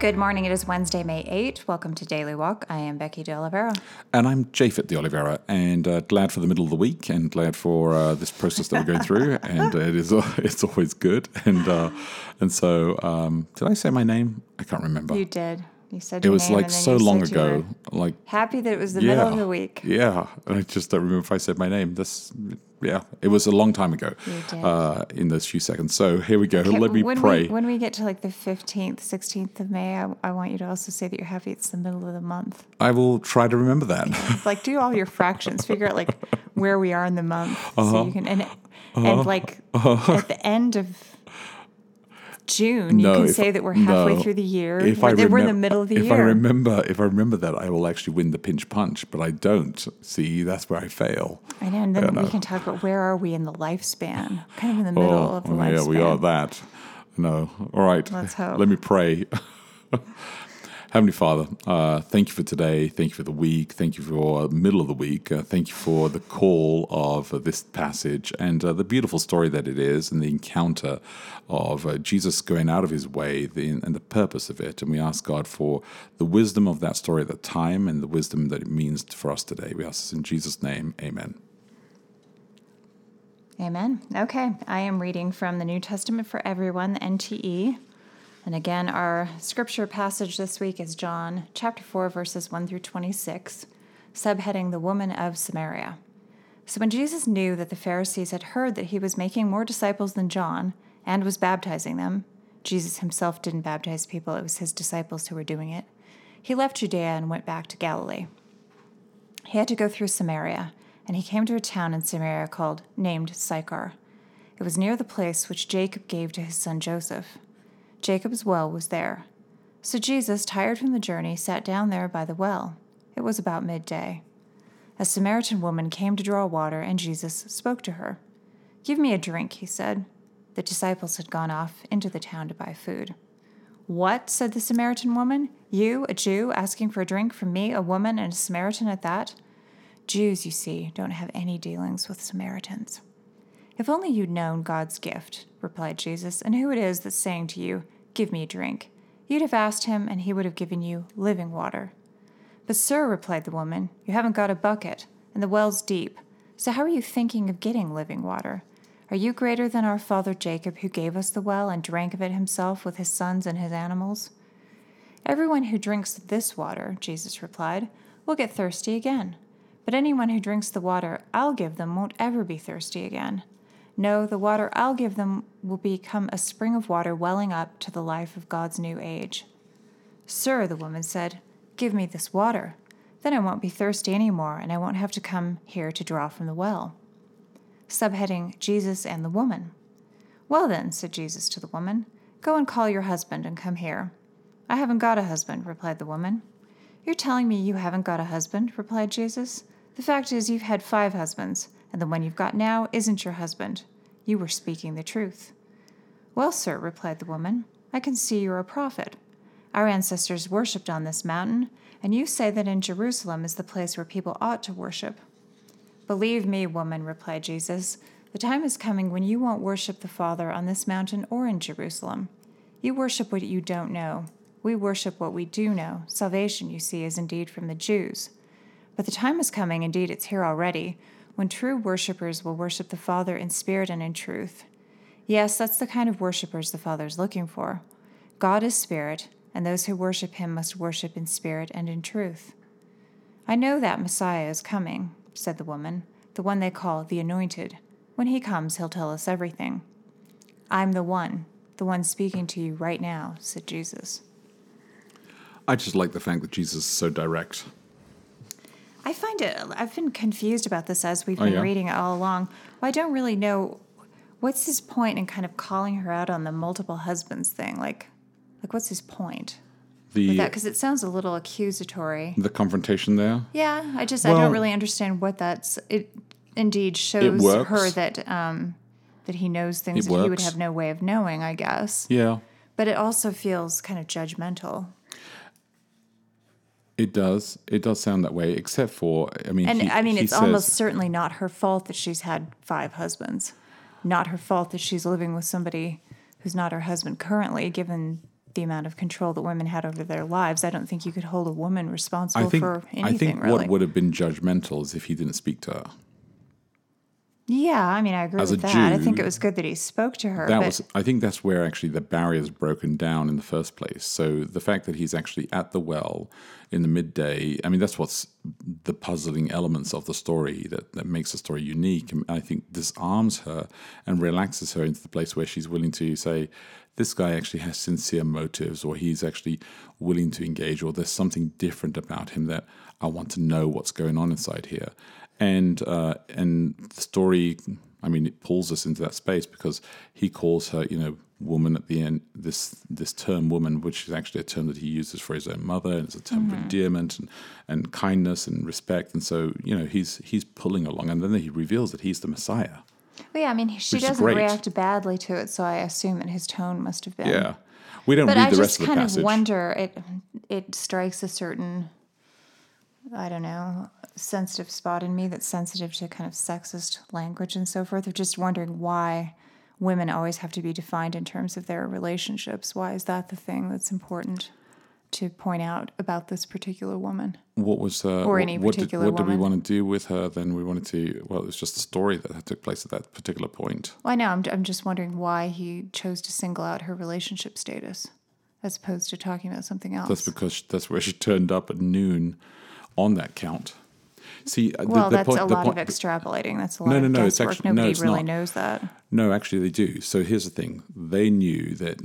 Good morning. It is Wednesday, May 8th. Welcome to Daily Walk. I am Becky De Oliveira. And I'm Japhet de Oliveira, and uh, glad for the middle of the week, and glad for uh, this process that we're going through. and it is it's always good. And uh, and so, um, did I say my name? I can't remember. You did. You said it was like so long ago. Like Happy that it was the yeah, middle of the week. Yeah, and I just don't remember if I said my name. This, yeah, it was a long time ago. Uh, in those few seconds. So here we go. Okay, Let me when pray. We, when we get to like the 15th, 16th of May, I, I want you to also say that you're happy it's the middle of the month. I will try to remember that. like do all your fractions figure out like where we are in the month Uh-huh. so you can and and like at the end of June No, you can if- say that we're halfway no. through the year if we're, I that we're in the middle of the if year I remember, if I remember that, I will actually win the pinch punch. But I don't. See, that's where I fail. I know and then know. we can talk about where are we in the lifespan kind of in the middle oh, of the oh, lifespan yeah, we are that. No. All right. Let's hope. Let me pray. Heavenly Father, uh, thank you for today. Thank you for the week. Thank you for the middle of the week. Uh, thank you for the call of uh, this passage and uh, the beautiful story that it is and the encounter of uh, Jesus going out of his way the, and the purpose of it. And we ask God for the wisdom of that story at the time and the wisdom that it means for us today. We ask this in Jesus' name. Amen. Amen. Okay, I am reading from the New Testament for Everyone, the NTE. And again, our scripture passage this week is John chapter 4, verses 1 through 26, subheading The Woman of Samaria. So when Jesus knew that the Pharisees had heard that he was making more disciples than John and was baptizing them, Jesus himself didn't baptize people, it was his disciples who were doing it, he left Judea and went back to Galilee. He had to go through Samaria, and he came to a town in Samaria called named Sychar. It was near the place which Jacob gave to his son Joseph. Jacob's well was there. So Jesus, tired from the journey, sat down there by the well. It was about midday. A Samaritan woman came to draw water, and Jesus spoke to her. Give me a drink, he said. The disciples had gone off into the town to buy food. What? said the Samaritan woman. You, a Jew, asking for a drink from me, a woman and a Samaritan at that? Jews, you see, don't have any dealings with Samaritans. If only you'd known God's gift, replied Jesus, and who it is that's saying to you, Give me a drink. You'd have asked him, and he would have given you living water. But, sir, replied the woman, you haven't got a bucket, and the well's deep. So how are you thinking of getting living water? Are you greater than our father Jacob, who gave us the well and drank of it himself with his sons and his animals? Everyone who drinks this water, Jesus replied, will get thirsty again. But anyone who drinks the water I'll give them won't ever be thirsty again. No, the water I'll give them will become a spring of water welling up to the life of God's new age. Sir, the woman said, give me this water. Then I won't be thirsty any more, and I won't have to come here to draw from the well. Subheading Jesus and the woman. Well, then, said Jesus to the woman, go and call your husband and come here. I haven't got a husband, replied the woman. You're telling me you haven't got a husband, replied Jesus. The fact is, you've had five husbands, and the one you've got now isn't your husband. You were speaking the truth. Well, sir, replied the woman, I can see you're a prophet. Our ancestors worshipped on this mountain, and you say that in Jerusalem is the place where people ought to worship. Believe me, woman, replied Jesus, the time is coming when you won't worship the Father on this mountain or in Jerusalem. You worship what you don't know. We worship what we do know. Salvation, you see, is indeed from the Jews. But the time is coming, indeed it's here already, when true worshippers will worship the Father in spirit and in truth. Yes, that's the kind of worshippers the Father is looking for. God is spirit, and those who worship him must worship in spirit and in truth. I know that Messiah is coming, said the woman, the one they call the Anointed. When he comes, he'll tell us everything. I'm the one, the one speaking to you right now, said Jesus. I just like the fact that Jesus is so direct. I find it, I've been confused about this as we've Oh, been yeah? reading it all along. Well, I don't really know what's his point in kind of calling her out on the multiple husbands thing. Like, like what's his point? The that because it sounds a little accusatory. the confrontation there. Yeah, I just I don't really understand what that's. It indeed shows works. her that um, that he knows things It that he would have no way of knowing. I guess, Yeah, but it also feels kind of judgmental. It does. It does sound that way, except for I mean, And he- I mean, it's says- almost certainly not her fault that she's had five husbands. Not her fault that she's living with somebody who's not her husband currently, given the amount of control that women had over their lives. I don't think you could hold a woman responsible think for anything, I think really. what would have been judgmental is if he didn't speak to her. Yeah, I mean, I agree As with that. I think it was good that he spoke to her. That but was I think that's where actually the barrier is broken down in the first place. So the fact that he's actually at the well in the midday, I mean that's what's the puzzling elements of the story that, that makes the story unique. And I think disarms her and relaxes her into the place where she's willing to say, this guy actually has sincere motives or he's actually willing to engage or there's something different about him that I want to know what's going on inside here. And uh, and the story I mean, it pulls us into that space because he calls her, you know, woman at the end. This this term "woman," which is actually a term that he uses for his own mother, and it's a term of endearment and, and kindness and respect. And so, you know, he's he's pulling along, and then he reveals that he's the Messiah. Well, yeah, I mean, she doesn't react badly to it, so I assume that his tone must have been. Yeah, we don't But read I the rest of the passage. I just kind of wonder. It it strikes a certain, I don't know, sensitive spot in me that's sensitive to kind of sexist language and so forth. Of just wondering why women always have to be defined in terms of their relationships. Why is that the thing that's important to point out about this particular woman? what was uh, Or what, any what did, particular what did we want to do with her? Then we wanted to. Well, it was just a story that took place at that particular point. Well, I know. I'm, I'm just wondering why he chose to single out her relationship status as opposed to talking about something else. That's because that's where she turned up at noon on that count. See, uh, the, well, the that's point, a the lot point, of extrapolating. That's a lot No, of no, no, it's actually- no, Nobody it's really not. knows that. No, actually, they do. So here's the thing: they knew that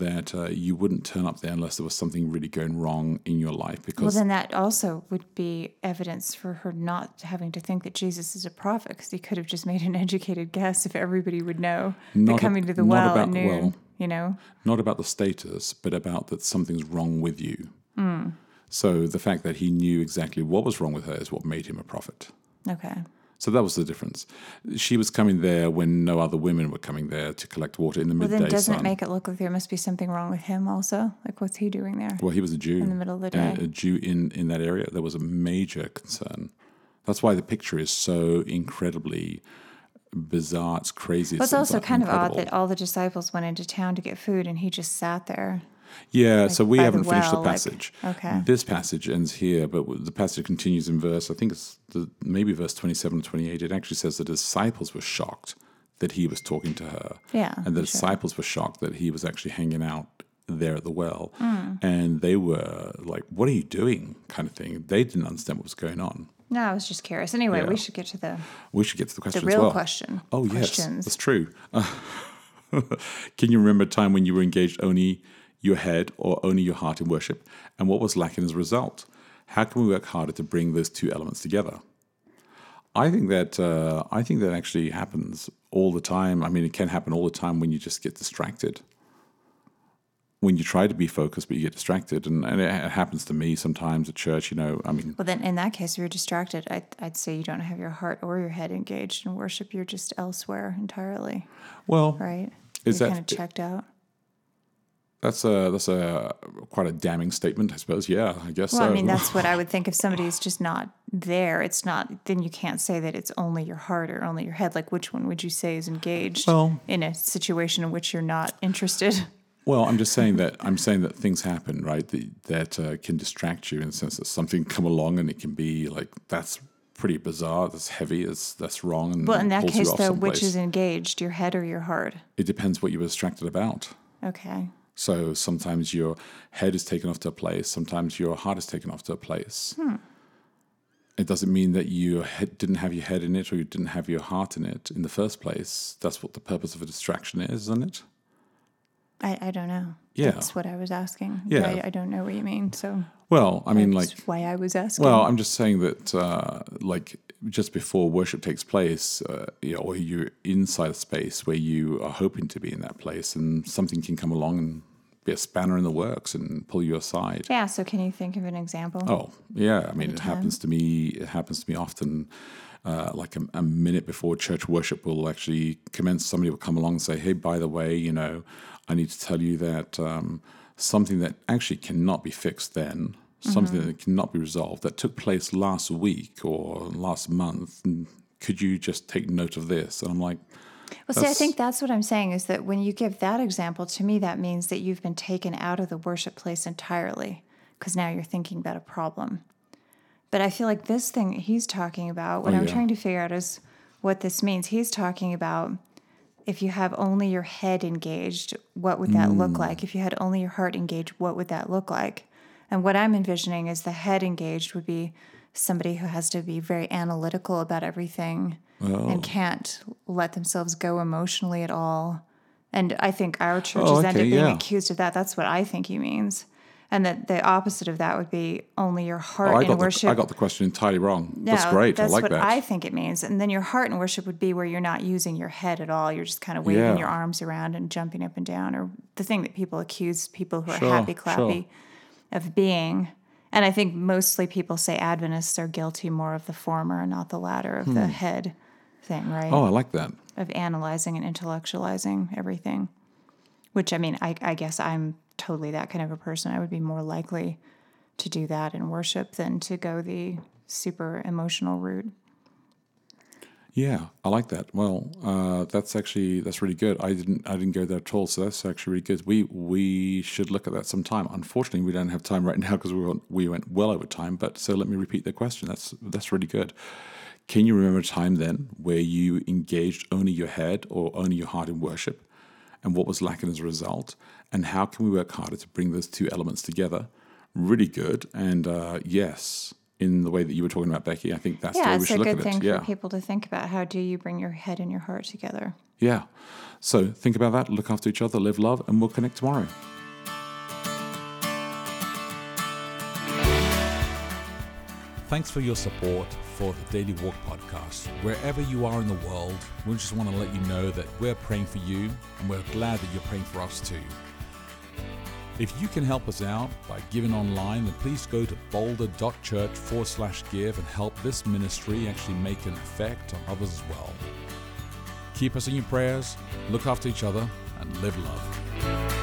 that uh, you wouldn't turn up there unless there was something really going wrong in your life. Because well, then that also would be evidence for her not having to think that Jesus is a prophet, because he could have just made an educated guess if everybody would know Not coming to the well about at the noon. well. You know, not about the status, but about that something's wrong with you. Hmm. So the fact that he knew exactly what was wrong with her is what made him a prophet. okay. So that was the difference. She was coming there when no other women were coming there to collect water in the Well, midday then doesn't sun. it make it look like there must be something wrong with him also? Like, what's he doing there? Well, he was a Jew. in the middle of the and day. A Jew in, in that area. There was a major concern. That's why the picture is so incredibly bizarre. It's crazy. But it's also kind of odd that all the disciples went into town to get food, and he just sat there. Yeah, so we by the haven't finished the well, like- passage. okay. This passage ends here, but the passage continues in verse, I think it's the, maybe verse 27 or 28. It actually says the disciples were shocked that he was talking to her. Yeah, And the sure. disciples were shocked that he was actually hanging out there at the well. Hmm. And they were like, What are you doing? kind of thing. They didn't understand what was going on. No, I was just curious. Anyway, Yeah. we should get to the We should get to the the question as real well. question. Oh, yes, questions. that's true. Can you remember a time when you were engaged only your head or only your heart in worship? And what was lacking as a result? How can we work harder to bring those two elements together? I think that uh, I think that actually happens all the time. I mean, it can happen all the time when you just get distracted. When you try to be focused, but you get distracted, and, and it happens to me sometimes at church. You know, I mean, Well, then in that case, if you're distracted, I'd, I'd say you don't have your heart or your head engaged in worship. You're just elsewhere entirely, well, right? Is you're that- kind of checked out? That's a that's a quite a damning statement, I suppose. Yeah, I guess Well, so. I mean, that's what I would think if somebody's just not there. It's not, then you can't say that it's only your heart or only your head. Like, which one would you say is engaged Well- in a situation in which you're not interested? Well, I'm just saying that I'm saying that things happen, right? That, that uh, can distract you in the sense that something come along and it can be like that's pretty bizarre, that's heavy, that's that's wrong. And Well, in that case, though, which is engaged, your head or your heart? it depends what you were distracted about. Okay. So sometimes your head is taken off to a place, sometimes your heart is taken off to a place. Hmm. It doesn't mean that you didn't have your head in it or you didn't have your heart in it in the first place. That's what the purpose of a distraction is, isn't it? I, I don't know. Yeah. That's what I was asking. Yeah. I, I don't know what you mean. So Well, I mean, like. why I was asking. Well, I'm just saying that, uh, like, just before worship takes place, uh, you know, or you're inside a space where you are hoping to be in that place, and something can come along and be a spanner in the works and pull you aside. Yeah. So, can you think of an example? Oh, yeah. I mean, it happens to me. It happens to me often. Uh, like a, a minute before church worship will actually commence, somebody will come along and say, "Hey, by the way, you know, I need to tell you that um, something that actually cannot be fixed then, something that cannot be resolved, that took place last week or last month. Could you just take note of this?" And I'm like, Well, see, I think that's what I'm saying is that when you give that example, to me, that means that you've been taken out of the worship place entirely because now you're thinking about a problem. But I feel like this thing he's talking about, what Oh, I'm yeah. trying to figure out is what this means. He's talking about if you have only your head engaged, what would that Mm. look like? If you had only your heart engaged, what would that look like? And what I'm envisioning is the head engaged would be somebody who has to be very analytical about everything Oh. and can't let themselves go emotionally at all. And I think our church Oh, has ended up being yeah. accused of that. That's what I think he means. And that the opposite of that would be only your oh, heart "Oh, I in got worship. the, I got the question entirely wrong. No, that's great. That's I like what that." I think it means. And then your heart and worship would be where you're not using your head at all. You're just kind of waving Yeah. your arms around and jumping up and down, or the thing that people accuse people who are Sure, happy sure. clappy of being. And I think mostly people say Adventists are guilty more of the former and not the latter of the head thing, right? Hmm. oh, I like that. Of analyzing and intellectualizing everything. Which I mean, I, I guess I'm totally that kind of a person. I would be more likely to do that in worship than to go the super emotional route. Yeah, I like that. Well, uh, that's actually that's really good. I didn't I didn't go there at all, so that's actually really good. We we should look at that sometime. Unfortunately, we don't have time right now because we went, we went well over time. But so let me repeat the question. That's that's really good. Can you remember a time then where you engaged only your head or only your heart in worship, and what was lacking as a result? And how can we work harder to bring those two elements together? Really good. And uh, yes, in the way that you were talking about Becky, I think that's the way Yeah, we it's a should look good at thing it. Yeah. for people to think about. How do you bring your head and your heart together? Yeah. So think about that, look after each other, live love, and we'll connect tomorrow. Thanks for your support for the Daily Walk podcast. Wherever you are in the world, we just want to let you know that we're praying for you and we're glad that you're praying for us too. If you can help us out by giving online, then please go to boulder.church forward slash give and help this ministry actually make an effect on others as well. Keep us in your prayers, look after each other, and live love.